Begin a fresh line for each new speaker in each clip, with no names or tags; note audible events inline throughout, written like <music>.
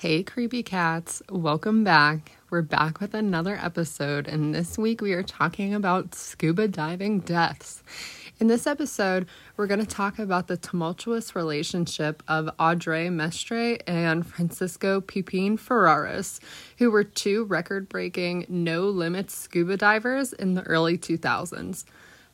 Hey, creepy cats, welcome back. We're back with another episode, and this week we are talking about scuba diving deaths. In this episode, we're going to talk about the tumultuous relationship of Audrey Mestre and Francisco Pepin Ferreras, who were two record breaking no limits scuba divers in the early 2000s.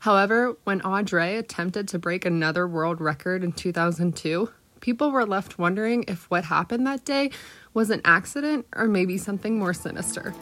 However, when Audrey attempted to break another world record in 2002, people were left wondering if what happened that day was an accident or maybe something more sinister.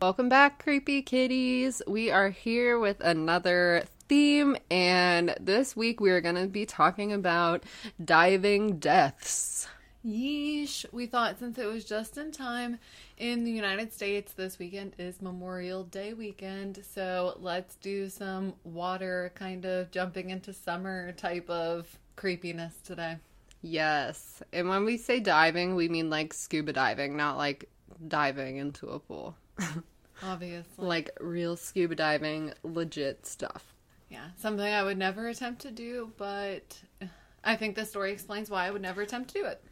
Welcome back, creepy kitties. We are here with another theme, and this week we are going to be talking about diving deaths.
Yeesh. We thought since it was just in time in the United States, this weekend is Memorial Day weekend. So let's do some water kind of jumping into summer type of creepiness today.
Yes. And when we say diving, we mean like scuba diving, not like diving into a pool. <laughs>
Obviously.
like real scuba diving, legit stuff.
Yeah, something I would never attempt to do, but I think the story explains why I would never attempt to do it.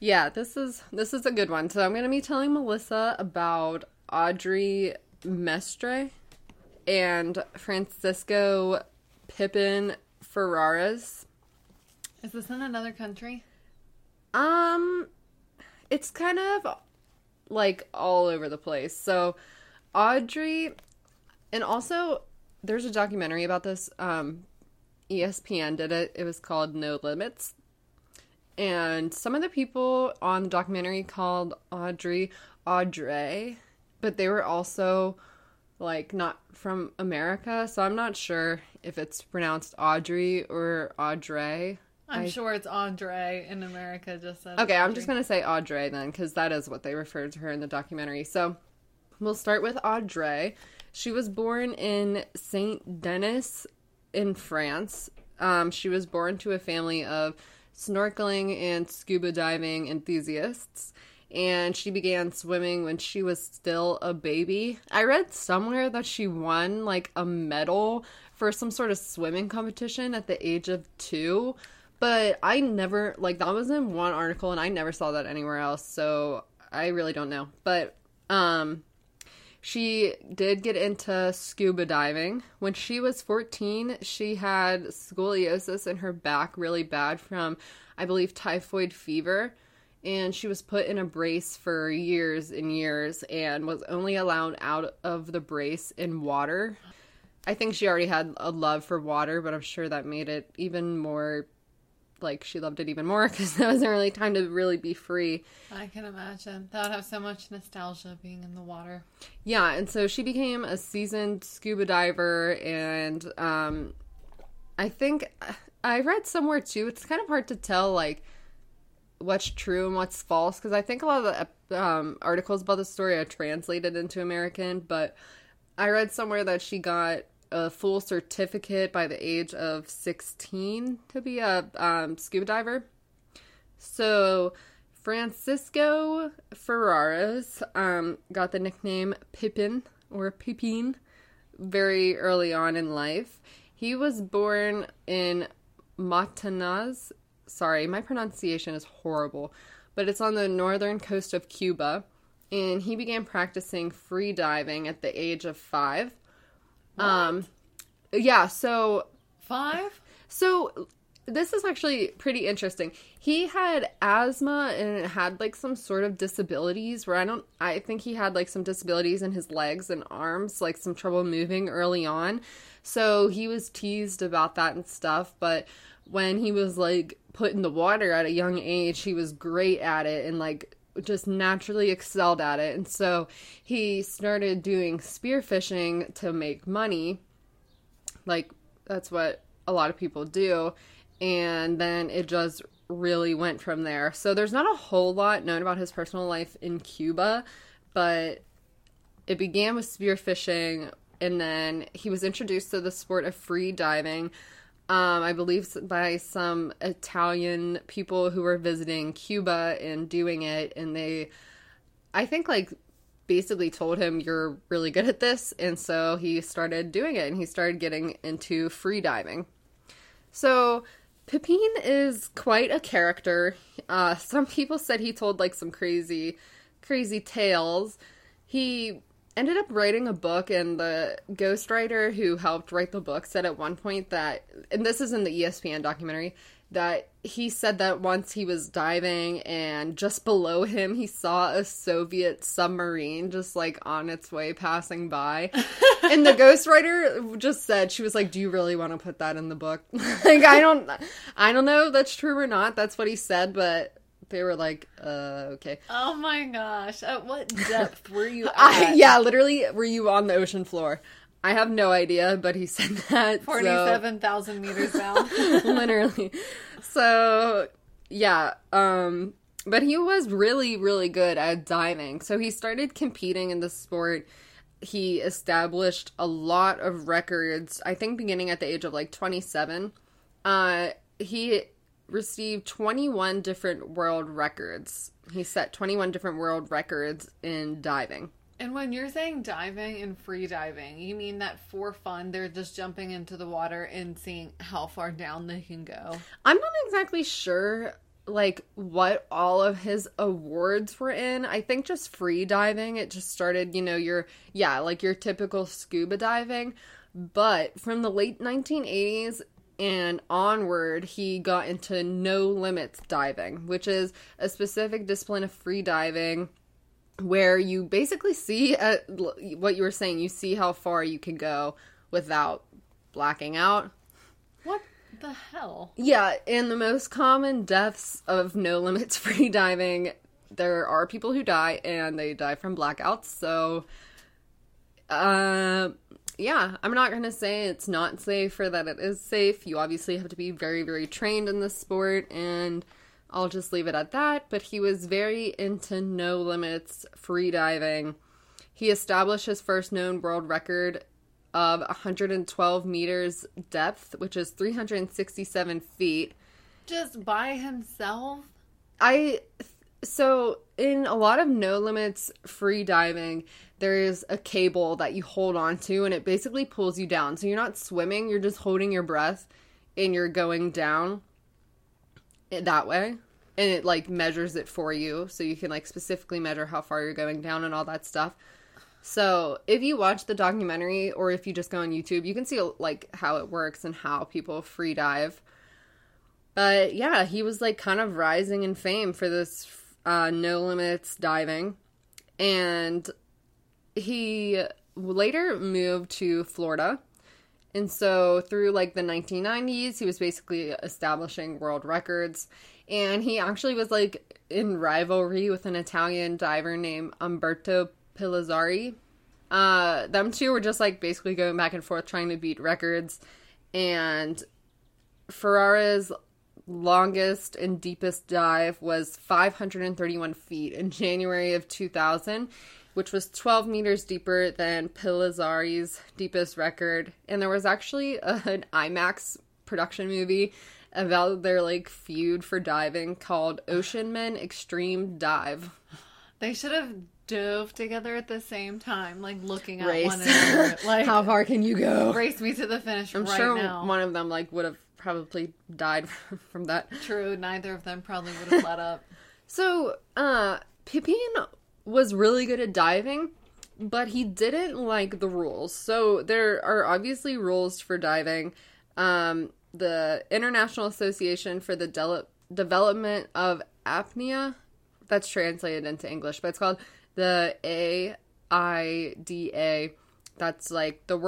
Yeah, this is this is a good one. So I'm going to be telling Melissa about Audrey Mestre and Francisco Pippin Ferreras.
Is this in another country?
Um it's kind of like all over the place. So Audrey and also there's a documentary about this um ESPN did it. It was called No Limits. And some of the people on the documentary called Audrey Audrey, but they were also like not from America, so I'm not sure if it's pronounced Audrey or Audrey.
I'm
I-
sure it's Andre in America just
Okay, I'm just going to say Audrey then, because that is what they referred to her in the documentary. So we'll start with Audrey. She was born in Saint Denis in France. Um, she was born to a family of snorkeling and scuba diving enthusiasts. And she began swimming when she was still a baby. I read somewhere that she won like a medal for some sort of swimming competition at the age of two but I never like that was in one article and I never saw that anywhere else, so I really don't know. But um she did get into scuba diving. When she was 14, she had scoliosis in her back really bad from I believe typhoid fever and she was put in a brace for years and years and was only allowed out of the brace in water. I think she already had a love for water, but I'm sure that made it even more like she loved it even more <laughs> because that wasn't really time to really be free.
I can imagine. That would have so much nostalgia being in the water.
Yeah, and so she became a seasoned scuba diver, and um, I think I read somewhere too. It's kind of hard to tell like what's true and what's false because I think a lot of the um, articles about the story are translated into American, but I read somewhere that she got a full certificate by the age of 16 to be a um, scuba diver. So Francisco Ferreras um, got the nickname Pippin or Pipin very early on in life. He was born in Matanaz. Sorry, my pronunciation is horrible, but it's on the northern coast of Cuba. And he began practicing free diving at the age of five. Um, yeah, so
Five?
so this is actually pretty interesting. He had asthma and had like some sort of disabilities where I don't I think he had like some disabilities in his legs and arms, like some trouble moving early on. So he was teased about that and stuff, but when he was like put in the water at a young age, he was great at it and like just naturally excelled at it. And so he started doing spearfishing to make money. Like that's what a lot of people do. And then it just really went from there. So there's not a whole lot known about his personal life in cuba but it began with spearfishing and then he was introduced to the sport of free diving um, I believe by some Italian people who were visiting Cuba and doing it, and they, I think, like basically told him you're really good at this, and so he started doing it, and he started getting into free diving. So Pepin is quite a character. Uh, some people said he told like some crazy, crazy tales. He ended up writing a book, and the ghostwriter who helped write the book said at one point that, and this is in the ESPN documentary, that he said that once he was diving and just below him he saw a Soviet submarine just like on its way passing by. <laughs> and the ghostwriter just said she was like, "Do you really want to put that in the book?" <laughs> like I don't I don't know if that's true or not. That's what he said, but they were like, "Uh, okay."
Oh my gosh. At what <laughs> depth were you at?
I, yeah, literally, were you on the ocean floor? I have no idea, but he <laughs> said that. so-
47,000 meters down. <laughs>
literally. So, yeah, um but he was really really good at diving. So he started competing in the sport. He established a lot of records, I think beginning at the age of like 27. Uh he received 21 different world records. He set 21 different world records in diving.
And when you're saying diving and free diving, you mean that for fun, they're just jumping into the water and seeing how far down they can go?
I'm not exactly sure like what all of his awards were in. I think just free diving. It just started, you know, your yeah, like your typical scuba diving. But from the late 1980s and onward, he got into no limits diving, which is a specific discipline of free diving where you basically see uh, what you were saying, you see how far you can go without blacking out.
What the hell?
Yeah, and the most common deaths of no limits <laughs> free diving, there are people who die and they die from blackouts. So, uh, yeah, I'm not going to say it's not safe or that it is safe. You obviously have to be very, very trained in this sport, and I'll just leave it at that. But he was very into no limits free diving. He established his first known world record of 112 meters depth, which is 367 feet.
Just by himself?
I so in a lot of no limits free diving, there is a cable that you hold on to and it basically pulls you down. So you're not swimming, you're just holding your breath and you're going down that way. And it like measures it for you so you can like specifically measure how far you're going down and all that stuff. So, if you watch the documentary or if you just go on YouTube, you can see like how it works and how people free dive. But yeah, he was like kind of rising in fame for this uh, no limits diving. And he later moved to Florida. And so through like the 1990s, he was basically establishing world records. And he actually was like in rivalry with an Italian diver named Umberto Pelizzari. Uh, them two were just like basically going back and forth trying to beat records. And Ferrara's longest and deepest dive was 531 feet in January of 2000, which was 12 meters deeper than Pelizzari's deepest record. And there was actually a, an IMAX production movie about their like feud for diving called Ocean Men Extreme Dive.
They should have dove together at the same time, like looking at
Race.
one another. <laughs> Like,
How far can you go?
race me to the finish
I'm
right
sure
now.
one of them like would have probably died <laughs> from that.
True, neither of them probably would have let up. <laughs>
So, uh, Pippin was really good at diving, but he didn't like the rules. So, there are obviously rules for diving. Um, the International Association for the Del- Development of Apnea, that's translated into English, but it's called the AIDA. That's like the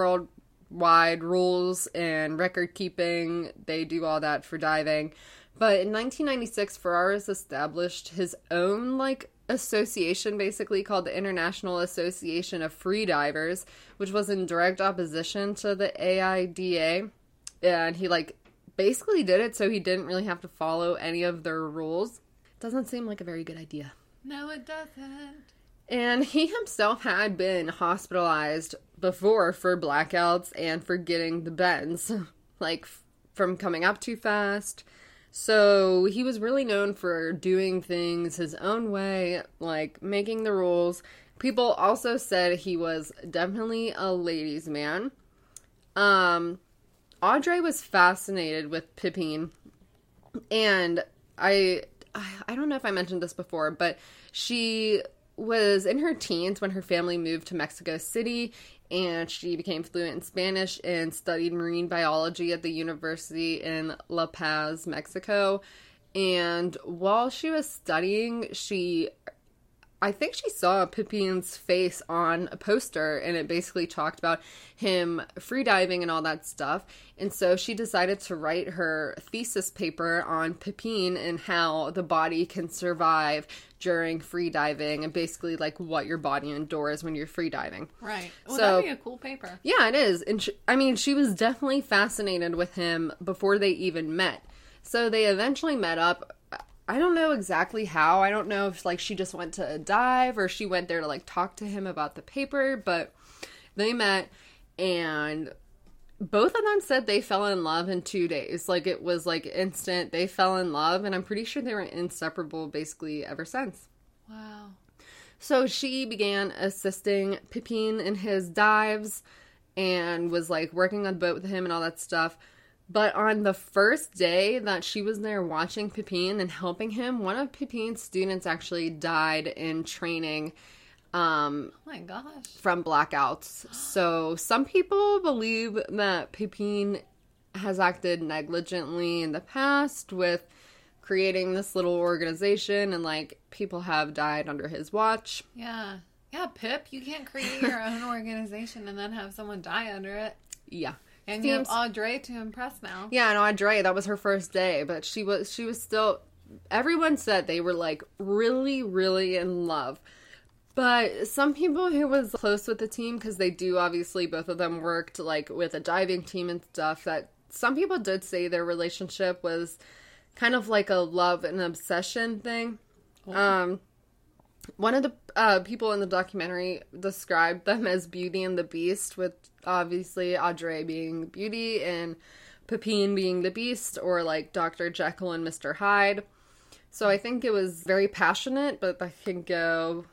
worldwide rules and record keeping. They do all that for diving. But in 1996, Ferreras established his own like association basically called the International Association of Free Divers, which was in direct opposition to the AIDA. And he like basically did it so he didn't really have to follow any of their rules. Doesn't seem like a very good idea.
No, it doesn't.
And he himself had been hospitalized before for blackouts and for getting the bends, <laughs> like f- from coming up too fast. So he was really known for doing things his own way, like making the rules. People also said he was definitely a ladies' man. Um, Audrey was fascinated with Pepin, and I I don't know if I mentioned this before, but she was in her teens when her family moved to Mexico City and she became fluent in Spanish and studied marine biology at the university in La Paz, Mexico. And while she was studying, she I think she saw Pepin's face on a poster and it basically talked about him freediving and all that stuff. And so she decided to write her thesis paper on Pepin and how the body can survive during free diving and basically like what your body endures when you're free diving.
Right. Well,
So-
that'd be a cool paper.
Yeah, it is. And she, I mean, she was definitely fascinated with him before they even met. So they eventually met up. I don't know exactly how. I don't know if like she just went to a dive or she went there to like talk to him about the paper, but they met and both of them said they fell in love in 2 days. Like it was like instant. They fell in love and I'm pretty sure they were inseparable basically ever since.
Wow.
So she began assisting Pepin in his dives and was like working on the boat with him and all that stuff. But on the first day that she was there watching Pepin and helping him, one of Pepin's students actually died in training um,
Oh my gosh.
from blackouts. So some people believe that Pepin has acted negligently in the past with creating this little organization and like people have died under his watch.
Yeah. Yeah, Pip, you can't create your own <laughs> organization and then have someone die under it.
Yeah.
And you have Audrey to impress now.
Yeah, and Audrey, that was her first day, but she was she was still everyone said they were like really really in love. But some people who was close with the team cuz they do obviously both of them worked like with a diving team and stuff that some people did say their relationship was kind of like a love and obsession thing. Um one of the uh, people in the documentary described them as Beauty and the Beast, with obviously Audrey being Beauty and Pepin being the Beast, or like Dr. Jekyll and Mr. Hyde. So I think it was very passionate, but that can go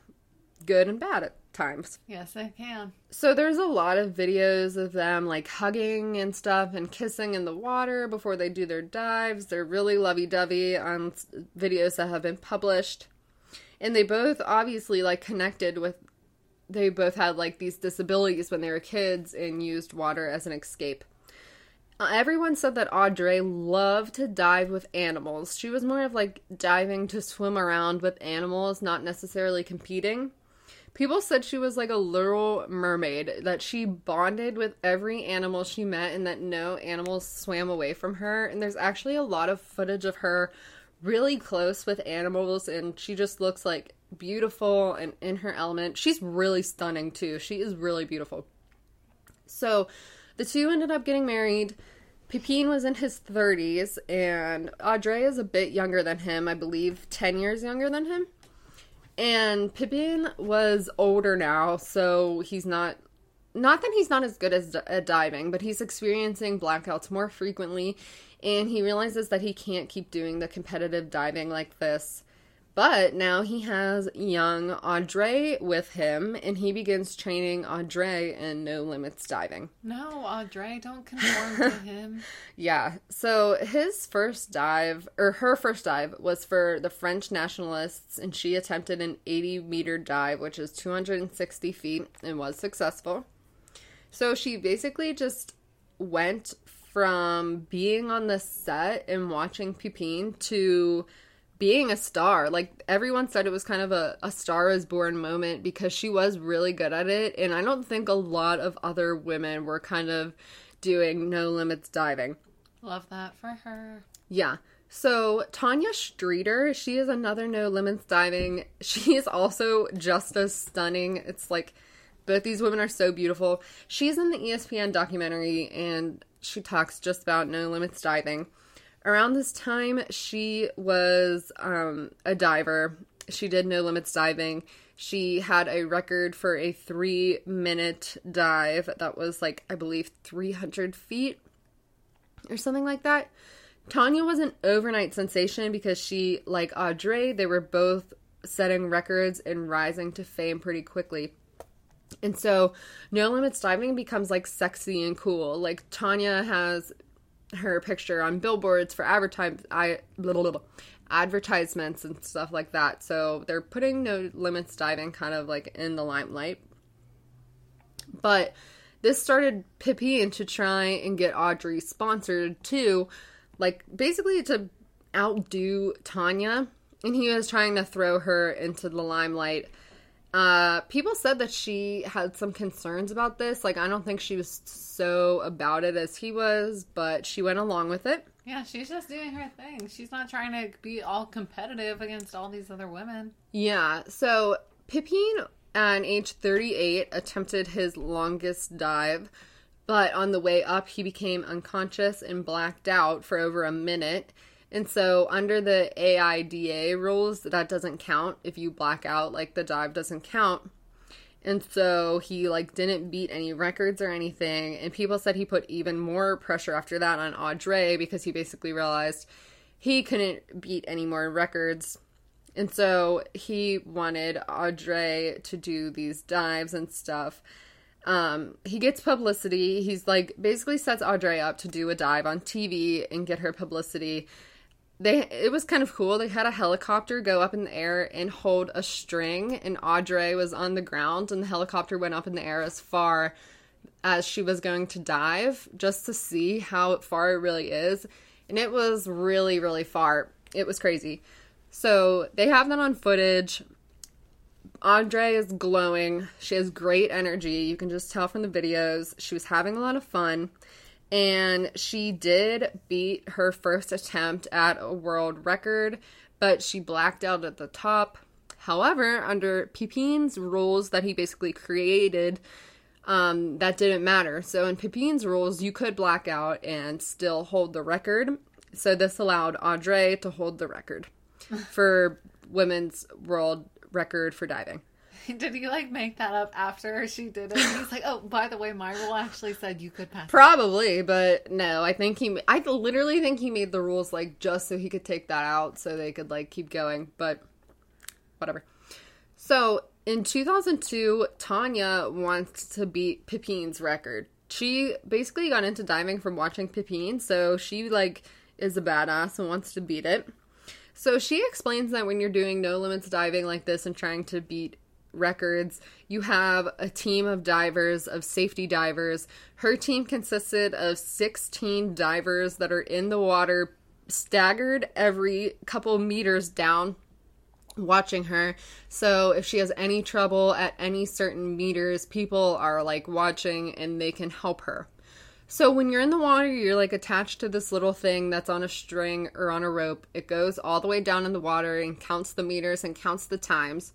good and bad at times.
Yes, I can.
So there's a lot of videos of them like hugging and stuff and kissing in the water before they do their dives. They're really lovey-dovey on videos that have been published. And they both obviously like connected with they both had like these disabilities when they were kids and used water as an escape. Uh, Everyone said that Audrey loved to dive with animals. She was more of like diving to swim around with animals, not necessarily competing. People said she was like a literal mermaid, that she bonded with every animal she met and that no animals swam away from her. And there's actually a lot of footage of her really close with animals and she just looks like beautiful and in her element. She's really stunning too. She is really beautiful. So the two ended up getting married. Pepin was in his 30s and Audrey is a bit younger than him, I believe 10 years younger than him. And Pippin was older now, so he's not not that he's not as good as at diving, but he's experiencing blackouts more frequently and he realizes that he can't keep doing the competitive diving like this. But now he has young Audrey with him and he begins training Audrey in no limits diving.
No, Audrey, don't conform to <laughs> him.
Yeah. So his first dive, or her first dive, was for the French nationalists, and she attempted an 80 meter dive, which is 260 feet, and was successful. So she basically just went from being on the set and watching Pepin to being a star. Like everyone said it was kind of a, a star is born moment because she was really good at it. And I don't think a lot of other women were kind of doing no limits diving.
Love that for her.
Yeah. So Tanya Streeter, she is another no limits diving. <laughs> She is also just as stunning. It's like both these women are so beautiful. She's in the ESPN documentary and she talks just about no limits diving. Around this time, she was um, a diver. She did no limits diving. She had a record for a three minute dive that was like, I believe, 300 feet or something like that. Tanya was an overnight sensation because she, like Audrey, they were both setting records and rising to fame pretty quickly. And so No Limits Diving becomes like sexy and cool. Like Tanya has her picture on billboards for advertise I blah, blah, advertisements and stuff like that. So they're putting No Limits Diving kind of like in the limelight. But this started Pipine to try and get Audrey sponsored too, like basically to outdo Tanya. And he was trying to throw her into the limelight. Uh, people said that she had some concerns about this. Like, I don't think she was so about it as he was, but she went along with it.
Yeah, she's just doing her thing. She's not trying to be all competitive against all these other women.
Yeah, so Pipine, at age 38, attempted his longest dive, but on the way up, he became unconscious and blacked out for over a minute. And so, under the AIDA rules, that doesn't count if you black out, like the dive doesn't count. And so he like didn't beat any records or anything. And people said he put even more pressure after that on Audrey because he basically realized he couldn't beat any more records. And so he wanted Audrey to do these dives and stuff. Um, he gets publicity. He's like basically sets Audrey up to do a dive on TV and get her publicity they it was kind of cool. They had a helicopter go up in the air and hold a string, and Audrey was on the ground, and the helicopter went up in the air as far as she was going to dive, just to see how far it really is. And it was really, really far. It was crazy. So they have that on footage. Audrey is glowing. She has great energy. You can just tell from the videos. She was having a lot of fun and she did beat her first attempt at a world record, but she blacked out at the top. However, under Pipine's rules that he basically created, um, that didn't matter. So in Pipine's rules, you could black out and still hold the record. So this allowed Audrey to hold the record <laughs> for women's world record for diving. <laughs>
Did he like make that up after she did it? He's like, oh, by the way, my rule actually said you could pass.
Probably, but no, I think he. I literally think he made the rules like just so he could take that out, so they could like keep going. But whatever. So in 2002, Tanya wants to beat Pipine's record. She basically got into diving from watching Pipine, so she like is a badass and wants to beat it. So she explains that when you're doing no limits diving like this and trying to beat records. You have a team of divers, of safety divers. Her team consisted of 16 divers that are in the water, staggered every couple meters down, watching her. So if she has any trouble at any certain meters, people are like watching and they can help her. So when you're in the water, you're like attached to this little thing that's on a string or on a rope. It goes all the way down in the water and counts the meters and counts the times.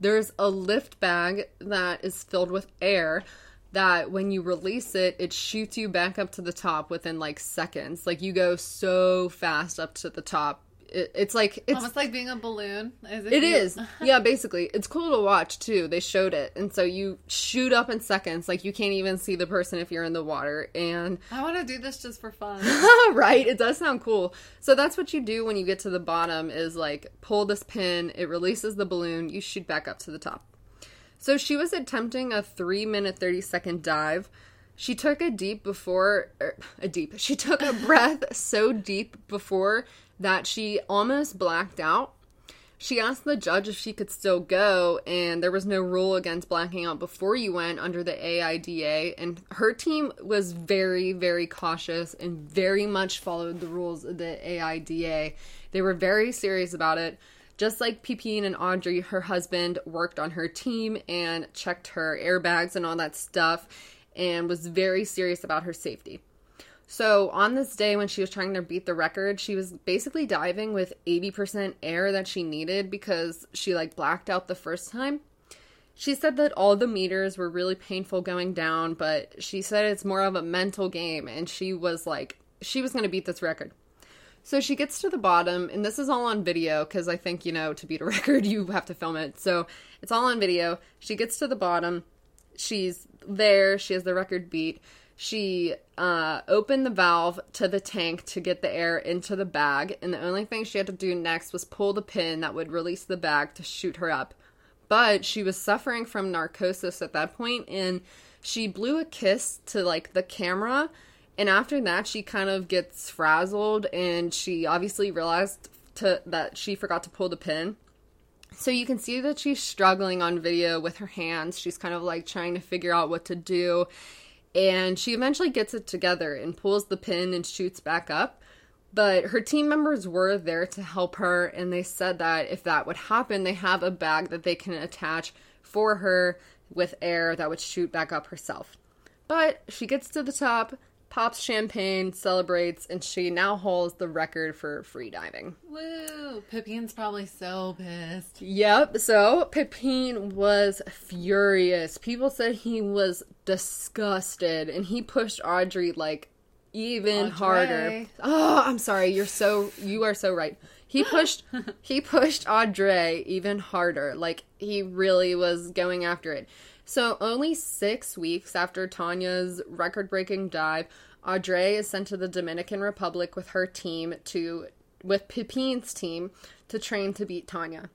There's a lift bag that is filled with air that when you release it, it shoots you back up to the top within like seconds. Like you go so fast up to the top it, it's like it's
almost like being a balloon.
Is it, it is. <laughs> yeah, basically, it's cool to watch too. They showed it, and so you shoot up in seconds. Like you can't even see the person if you're in the water. And
I want to do this just for fun. <laughs>
right? It does sound cool. So that's what you do when you get to the bottom. Is like pull this pin. It releases the balloon. You shoot back up to the top. So she was attempting a three minute thirty second dive. She took a deep before er, a deep. She took a <laughs> breath so deep before that she almost blacked out. She asked the judge if she could still go, and there was no rule against blacking out before you went under the AIDA. And her team was very, very cautious and very much followed the rules of the AIDA. They were very serious about it. Just like Pipine and Audrey, her husband worked on her team and checked her airbags and all that stuff and was very serious about her safety. So, on this day when she was trying to beat the record, she was basically diving with 80% air that she needed because she like blacked out the first time. She said that all the meters were really painful going down, but she said it's more of a mental game and she was like she was going to beat this record. So she gets to the bottom, and this is all on video because I think, you know, to beat a <laughs> record, you have to film it. So it's all on video. She gets to the bottom. She's there. She has the record beat She uh, opened the valve to the tank to get the air into the bag, and the only thing she had to do next was pull the pin that would release the bag to shoot her up. But she was suffering from narcosis at that point, and she blew a kiss to like the camera. And after that, she kind of gets frazzled, and she obviously realized to that she forgot to pull the pin. So you can see that she's struggling on video with her hands. She's kind of like trying to figure out what to do and she eventually gets it together and pulls the pin and shoots back up. But her team members were there to help her, and they said that if that would happen, they have a bag that they can attach for her with air that would shoot back up herself. But she gets to the top, pops champagne, celebrates, and she now holds the record for free diving.
Woo! Pippine's probably so pissed.
Yep, so Pipine was furious. People said he was disgusted and he pushed Audrey like even
Audrey.
harder. Oh, I'm sorry. You're so you are so right. He <laughs> pushed he pushed Audrey even harder. Like he really was going after it. So only 6 weeks after Tanya's record-breaking dive, Audrey is sent to the Dominican Republic with her team to with Pipine's team to train to beat Tanya.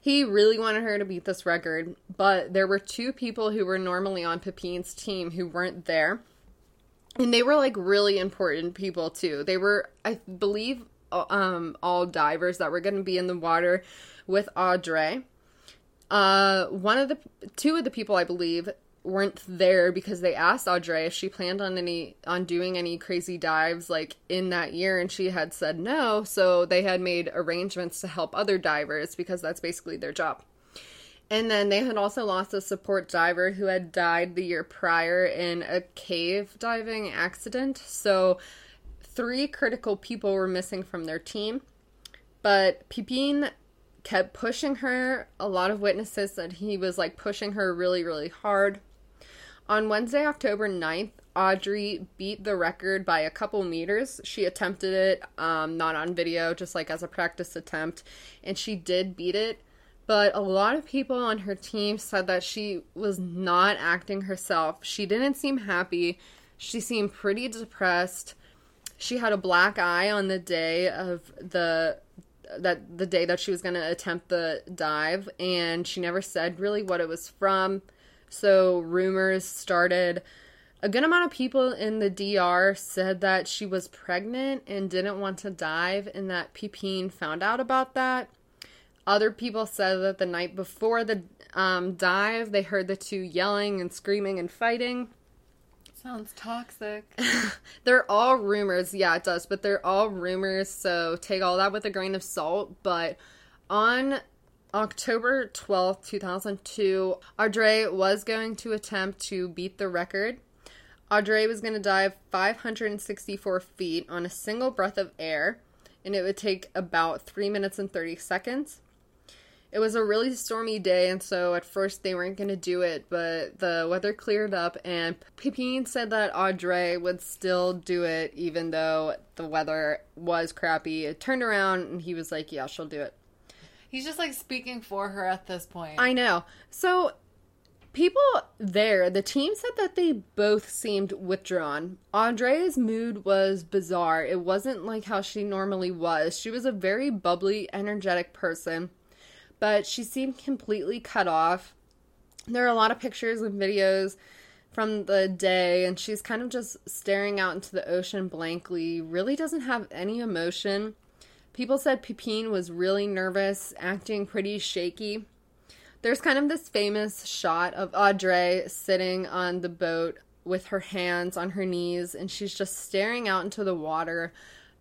He really wanted her to beat this record, but there were two people who were normally on Pipine's team who weren't there. And they were like really important people too. They were, I believe, um, all divers that were going to be in the water with Audrey. Uh, one of the two of the people I believe weren't there because they asked Audrey if she planned on any on doing any crazy dives like in that year and she had said no so they had made arrangements to help other divers because that's basically their job. And then they had also lost a support diver who had died the year prior in a cave diving accident. So three critical people were missing from their team. But Pipine kept pushing her. A lot of witnesses said he was like pushing her really, really hard. On Wednesday, October 9th, Audrey beat the record by a couple meters. She attempted it, um, not on video, just like as a practice attempt, and she did beat it. But a lot of people on her team said that she was not acting herself. She didn't seem happy. She seemed pretty depressed. She had a black eye on the day of the that the day that she was going to attempt the dive and she never said really what it was from. So rumors started. A good amount of people in the DR said that she was pregnant and didn't want to dive, and that Pipine found out about that. Other people said that the night before the um, dive, they heard the two yelling and screaming and fighting.
Sounds toxic. <laughs>
they're all rumors. Yeah, it does, but they're all rumors, so take all that with a grain of salt. But on October 12th, 2002, Audrey was going to attempt to beat the record. Audrey was going to dive 564 feet on a single breath of air, and it would take about 3 minutes and 30 seconds. It was a really stormy day, and so at first they weren't going to do it, but the weather cleared up, and Pipine said that Audrey would still do it even though the weather was crappy. It turned around, and he was like, Yeah, she'll do it.
He's just like speaking for her at this point.
I know. So people there, the team said that they both seemed withdrawn. Audrey's mood was bizarre. It wasn't like how she normally was. She was a very bubbly, energetic person, but she seemed completely cut off. There are a lot of pictures and videos from the day, and she's kind of just staring out into the ocean blankly, really doesn't have any emotion. People said Pipine was really nervous, acting pretty shaky. There's kind of this famous shot of Audrey sitting on the boat with her hands on her knees and she's just staring out into the water.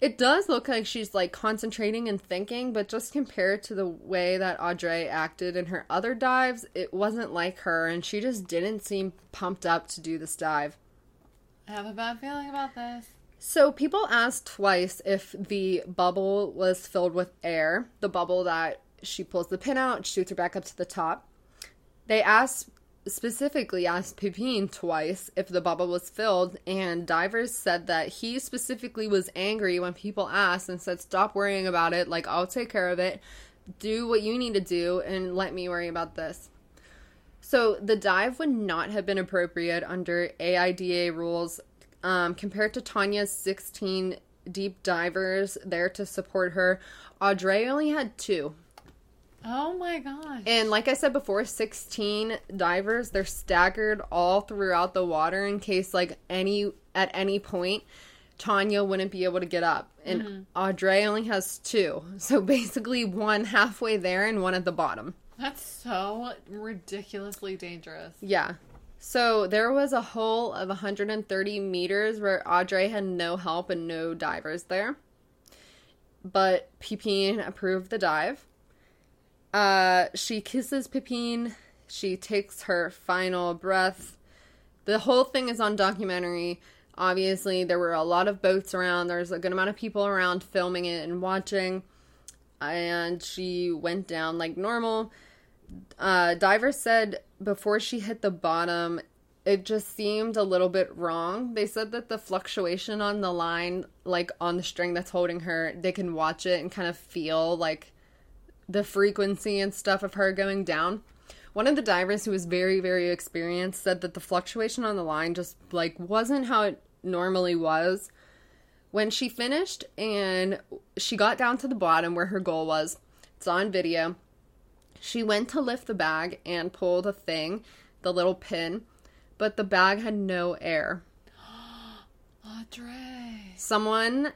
It does look like she's like concentrating and thinking, but just compared to the way that Audrey acted in her other dives, it wasn't like her and she just didn't seem pumped up to do this dive.
I have a bad feeling about this.
So people asked twice if the bubble was filled with air, the bubble that she pulls the pin out, shoots her back up to the top. They asked specifically asked Pipine twice if the bubble was filled, and divers said that he specifically was angry when people asked and said, Stop worrying about it, like I'll take care of it. Do what you need to do and let me worry about this. So the dive would not have been appropriate under AIDA rules Um, compared to Tanya's 16 deep divers there to support her, Audrey only had two.
Oh my gosh.
And like I said before, 16 divers, they're staggered all throughout the water in case like any at any point Tanya wouldn't be able to get up. And mm-hmm. Audrey only has two. So <laughs> basically one halfway there and one at the bottom.
That's so ridiculously dangerous.
Yeah. So there was a hole of 130 meters where Audrey had no help and no divers there. But Pepin approved the dive. Uh, she kisses Pepin. She takes her final breath. The whole thing is on documentary. Obviously, there were a lot of boats around. There's a good amount of people around filming it and watching. And she went down like normal. Uh, Diver said before she hit the bottom, it just seemed a little bit wrong. They said that the fluctuation on the line, like on the string that's holding her, they can watch it and kind of feel like the frequency and stuff of her going down. One of the divers who was very, very experienced said that the fluctuation on the line just like wasn't how it normally was. When she finished and she got down to the bottom where her goal was, it's on video. She went to lift the bag and pull the thing, the little pin, but the bag had no air. <gasps>
Audrey.
Someone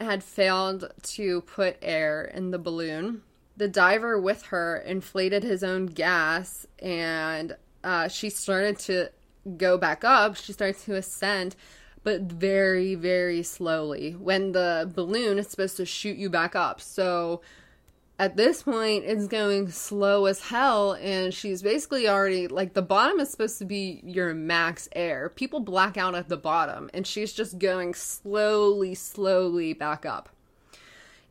had failed to put air in the balloon the diver with her inflated his own gas and uh, she started to go back up. She started to ascend, but very, very slowly when the balloon is supposed to shoot you back up. So at this point, it's going slow as hell, and she's basically already like the bottom is supposed to be your max air. People black out at the bottom, and she's just going slowly, slowly back up.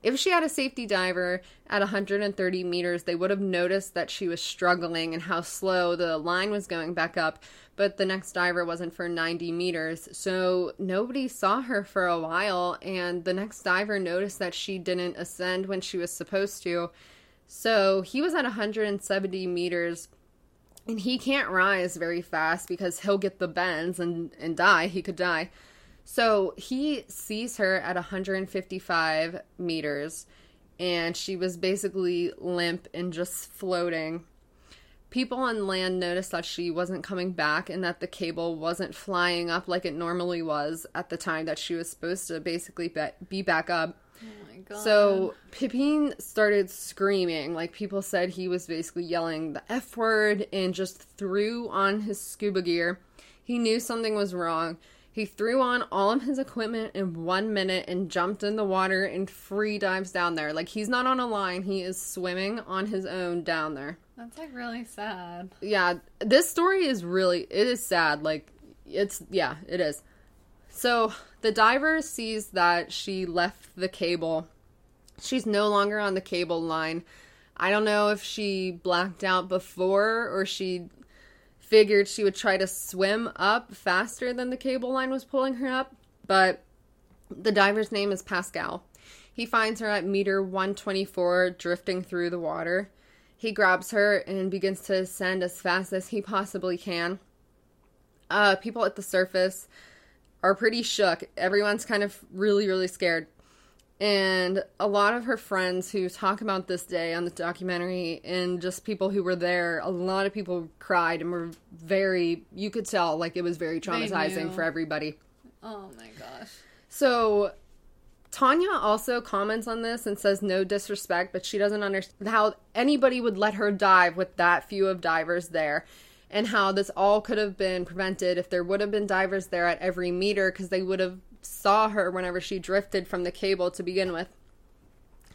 If she had a safety diver at 130 meters, they would have noticed that she was struggling and how slow the line was going back up, but the next diver wasn't for 90 meters. So nobody saw her for a while, and the next diver noticed that she didn't ascend when she was supposed to. So he was at 170 meters and he can't rise very fast because he'll get the bends and, and die. He could die. So he sees her at 155 meters, and she was basically limp and just floating. People on land noticed that she wasn't coming back and that the cable wasn't flying up like it normally was at the time that she was supposed to basically be back up.
Oh
so Pippin started screaming. Like people said he was basically yelling the F word and just threw on his scuba gear. He knew something was wrong. He threw on all of his equipment in one minute and jumped in the water and free dives down there. Like he's not on a line, he is swimming on his own down there.
That's like really sad.
Yeah, this story is really it is sad. Like it's yeah, it is. So the diver sees that she left the cable. She's no longer on the cable line. I don't know if she blacked out before or she figured she would try to swim up faster than the cable line was pulling her up, but the diver's name is Pascal. He finds her at meter 124 drifting through the water. He grabs her and begins to ascend as fast as he possibly can. Uh, people at the surface are pretty shook. Everyone's kind of really, really scared. And a lot of her friends who talk about this day on the documentary and just people who were there, a lot of people cried and were very, you could tell, like it was very traumatizing for everybody.
Oh my gosh.
So Tanya also comments on this and says no disrespect, but she doesn't understand how anybody would let her dive with that few of divers there and how this all could have been prevented if there would have been divers there at every meter because they would have saw her whenever she drifted from the cable to begin with.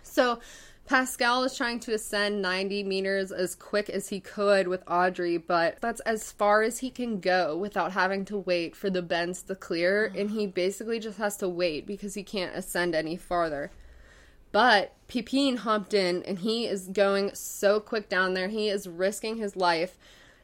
So Pascal is trying to ascend 90 meters as quick as he could with Audrey, but that's as far as he can go without having to wait for the bends to clear, and he basically just has to wait because he can't ascend any farther. But Pepin hopped in and he is going so quick down there. He is risking his life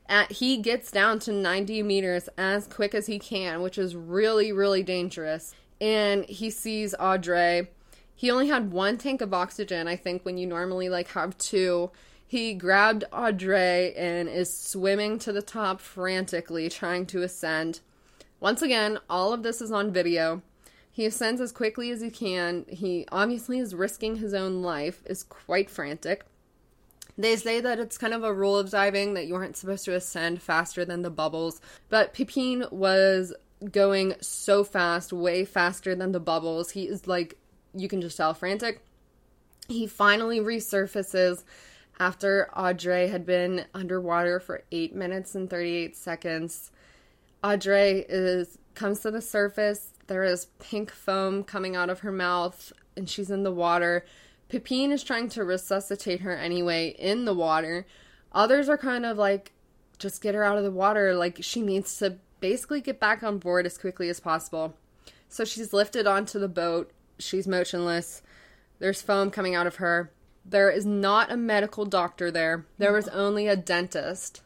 at, he gets down to 90 meters as quick as he can, which is really, really dangerous. And he sees Audrey. He only had one tank of oxygen, I think, when you normally like have two. He grabbed Audrey and is swimming to the top frantically, trying to ascend. Once again, all of this is on video. He ascends as quickly as he can. He obviously is risking his own life, is quite frantic. They say that it's kind of a rule of diving that you aren't supposed to ascend faster than the bubbles, but Pepin was going so fast, way faster than the bubbles. He is like, you can just tell, frantic. He finally resurfaces after Audrey had been underwater for 8 minutes and 38 seconds. Audrey is comes to the surface. There is pink foam coming out of her mouth and she's in the water. Pipin is trying to resuscitate her anyway in the water. Others are kind of like just get her out of the water like she needs to basically get back on board as quickly as possible. So she's lifted onto the boat. She's motionless. There's foam coming out of her. There is not a medical doctor there. There was only a dentist.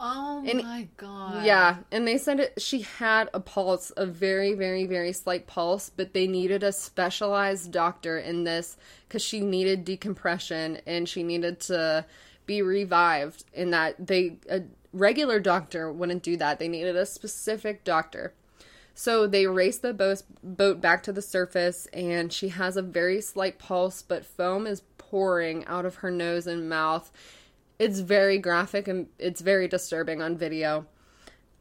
Oh
And-
my god.
Yeah, and they said it, she had a pulse, a very, very, very slight pulse, but they needed a specialized doctor in this because she needed decompression and she needed to be revived. In that they a regular doctor wouldn't do that; they needed a specific doctor. So they race the boat, boat back to the surface, and she has a very slight pulse, but foam is pouring out of her nose and mouth. It's very graphic and it's very disturbing on video.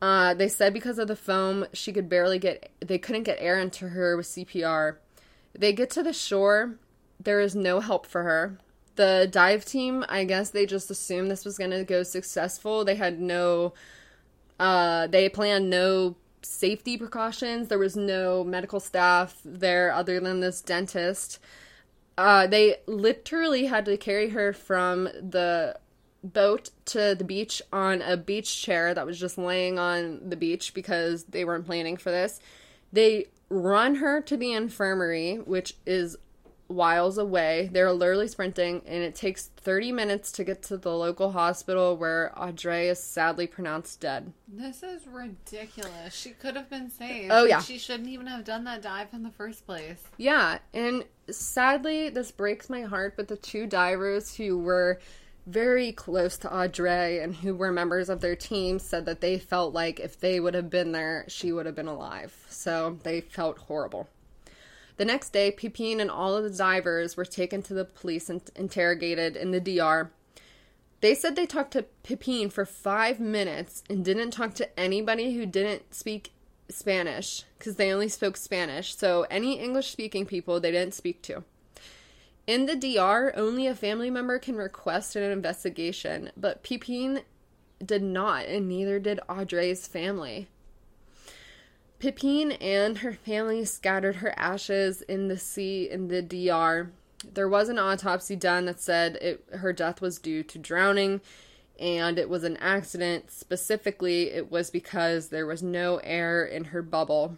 Uh, they said because of the foam, she could barely get, they couldn't get air into her with CPR. They get to the shore, there is no help for her. The dive team, I guess they just assumed this was going to go successful. They had no, uh, they planned no safety precautions. There was no medical staff there other than this dentist. Uh, they literally had to carry her from the boat to the beach on a beach chair that was just laying on the beach because they weren't planning for this. They run her to the infirmary, which is miles away. They're literally sprinting, and it takes 30 minutes to get to the local hospital where Audrey is sadly pronounced dead.
This is ridiculous. She could have been saved.
Oh, yeah.
She shouldn't even have done that dive in the first place.
Yeah, and sadly, this breaks my heart, but the two divers who were very close to Audrey and who were members of their team said that they felt like if they would have been there, she would have been alive. So they felt horrible. The next day, Pipin and all of the divers were taken to the police and interrogated in the DR. They said they talked to Pipin for five minutes and didn't talk to anybody who didn't speak Spanish because they only spoke Spanish. So any English speaking people they didn't speak to. In the DR, only a family member can request an investigation, but Pipin did not, and neither did Audrey's family. Pipin and her family scattered her ashes in the sea in the DR. There was an autopsy done that said it, her death was due to drowning and it was an accident. Specifically, it was because there was no air in her bubble.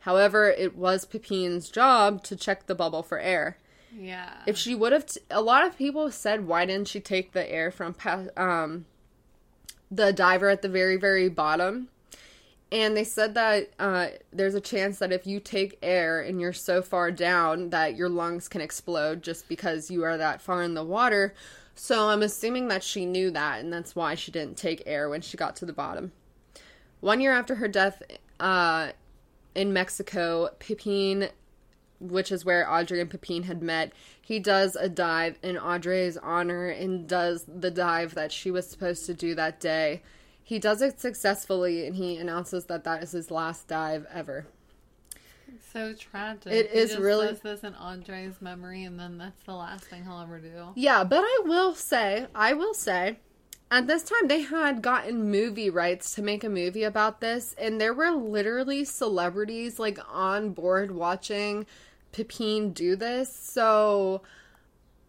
However, it was Pipin's job to check the bubble for air.
Yeah.
If she would have, t- a lot of people said, why didn't she take the air from um, the diver at the very, very bottom? And they said that uh, there's a chance that if you take air and you're so far down that your lungs can explode just because you are that far in the water. So I'm assuming that she knew that, and that's why she didn't take air when she got to the bottom. One year after her death uh, in Mexico, Pipin which is where Audrey and Pipin had met, he does a dive in Audrey's honor and does the dive that she was supposed to do that day. He does it successfully and he announces that that is his last dive ever.
so tragic.
It
He
is really-
does this in Audrey's memory, and then that's the last thing he'll ever do.
Yeah, but I will say, I will say, at this time they had gotten movie rights to make a movie about this, and there were literally celebrities like on board watching Pipin do this. So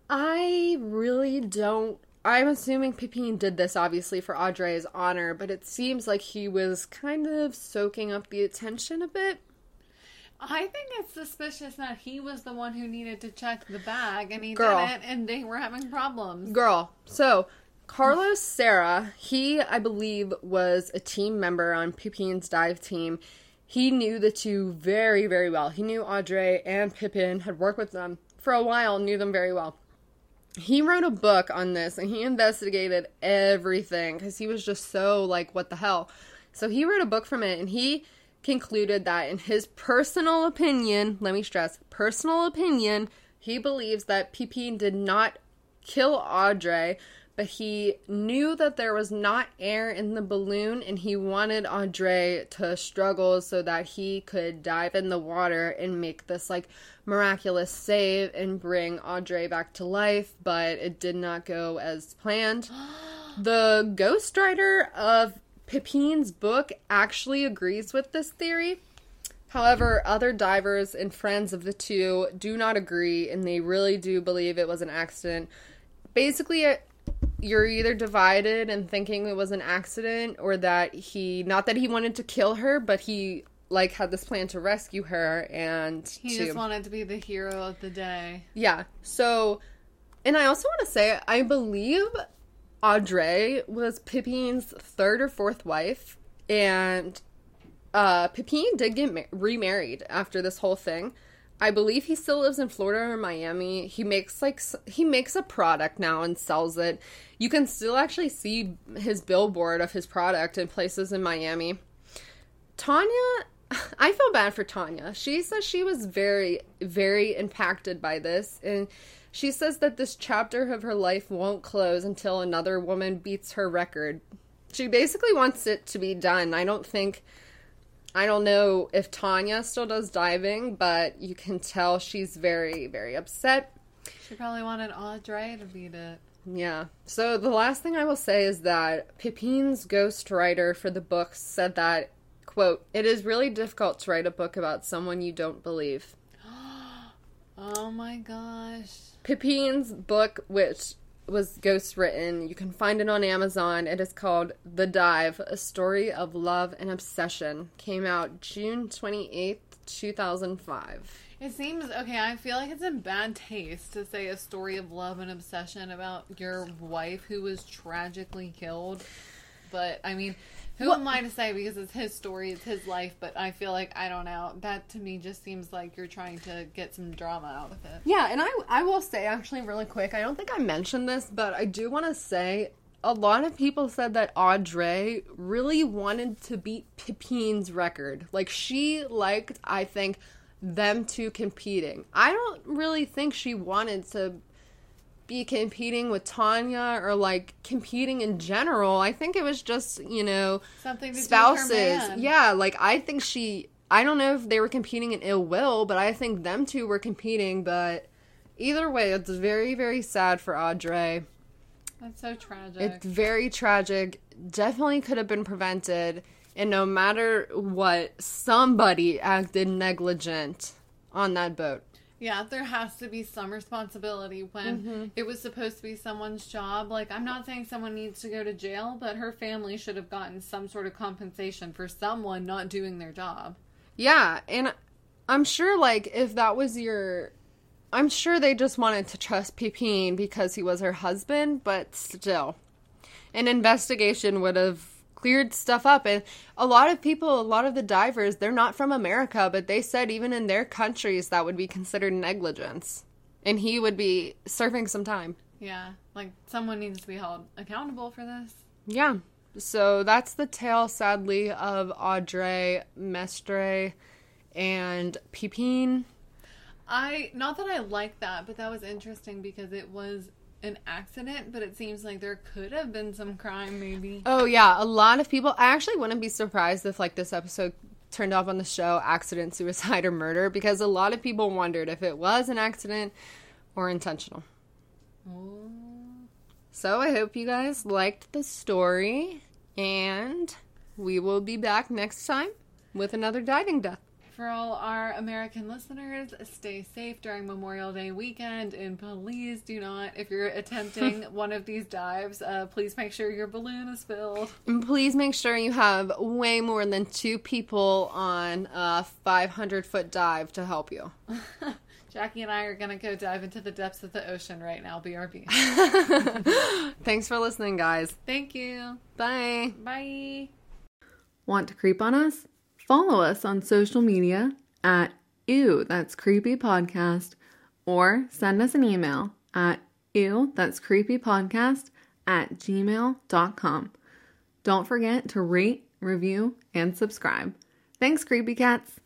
I really don't. I'm assuming Pipin did this obviously for Audrey's honor, but it seems like he was kind of soaking up the attention a bit.
I think it's suspicious that he was the one who needed to check the bag, and he
Girl.
didn't, and they were having problems.
Girl. So, Carlos Serra, he, I believe, was a team member on Pipin's dive team. He knew the two very, very well. He knew Audrey and Pipin, had worked with them for a while, knew them very well. He wrote a book on this and he investigated everything because he was just so like, what the hell? So he wrote a book from it and he concluded that in his personal opinion, let me stress, personal opinion, he believes that Pipin did not kill Audrey, but he knew that there was not air in the balloon and he wanted Audrey to struggle so that he could dive in the water and make this like miraculous save and bring Audrey back to life, but it did not go as planned. <gasps> the ghostwriter of Pipin's book actually agrees with this theory. However, other divers and friends of the two do not agree, and they really do believe it was an accident. Basically, you're either divided and thinking it was an accident, or that he, not that he wanted to kill her, but he like had this plan to rescue her, and
he
to,
just wanted to be the hero of the day.
yeah. So, and I also want to say, I believe Audrey was Pipin's third or fourth wife, and uh, Pipin did get ma- remarried after this whole thing. I believe he still lives in Florida or Miami. He makes like he makes a product now and sells it. You can still actually see his billboard of his product in places in Miami. Tanya, <laughs> I feel bad for Tanya. She says she was very, very impacted by this. And she says that this chapter of her life won't close until another woman beats her record. She basically wants it to be done. I don't think, I don't know if Tanya still does diving, but you can tell she's very, very upset.
She probably wanted Audrey to beat it.
Yeah. So the last thing I will say is that Pipin's ghostwriter for the book said that, quote, it is really difficult to write a book about someone you don't believe. <gasps>
Oh my gosh.
Pipin's book, which was ghost written, you can find it on Amazon. It is called The Dive, A Story of Love and Obsession. Came out June 28th, 2005.
It seems okay. I feel like it's in bad taste to say a story of love and obsession about your wife who was tragically killed. But I mean, who
Well-
am I to say because it's his story, it's his life. But I feel like I don't know. That to me just seems like you're trying to get some drama out of it.
Yeah, and I I will say actually really quick. I don't think I mentioned this, but I do want to say a lot of people said that Audrey really wanted to beat Pipin's record. Like she liked, I think, them two competing. I don't really think she wanted to be competing with Tanya or like competing in general. I think it was just, you know,
Something
spouses. Yeah, like I think she I don't know if they were competing in ill will, but I think them two were competing, but either way, it's very, very sad for Audrey.
That's so tragic.
It's very tragic. Definitely could have been prevented. And no matter what, somebody acted negligent on that boat.
Yeah, there has to be some responsibility when mm-hmm. it was supposed to be someone's job. Like, I'm not saying someone needs to go to jail, but her family should have gotten some sort of compensation for someone not doing their job.
Yeah, and I'm sure like if that was your I'm sure they just wanted to trust Pipin because he was her husband, but still. An investigation would have cleared stuff up and a lot of people, a lot of the divers, they're not from America, but they said even in their countries that would be considered negligence. And he would be serving some time.
Yeah, like someone needs to be held accountable for this.
Yeah. So that's the tale, sadly, of Audrey Mestre and Pipin.
I not that I like that, but that was interesting because it was an accident, but it seems like there could have been some crime maybe.
Oh yeah, a lot of people. I actually wouldn't be surprised if like this episode turned off on the show accident, suicide, or murder because a lot of people wondered if it was an accident or intentional.
Oh.
So I hope you guys liked the story, and we will be back next time with another diving death.
For all our American listeners, stay safe during Memorial Day weekend, and please do not, if you're attempting <laughs> one of these dives, uh, please make sure your balloon is filled.
And please make sure you have way more than two people on a 500 foot dive to help you. <laughs>
Jackie and I are gonna go dive into the depths of the ocean right now. BRB. <laughs>
Thanks for listening, guys.
Thank you.
Bye.
Bye.
Want to creep on us? Follow us on social media at Ew, that's creepy podcast, or send us an email at ew, that's creepy podcast at gmail.com. Don't forget to rate,
review, and subscribe. Thanks, creepy cats.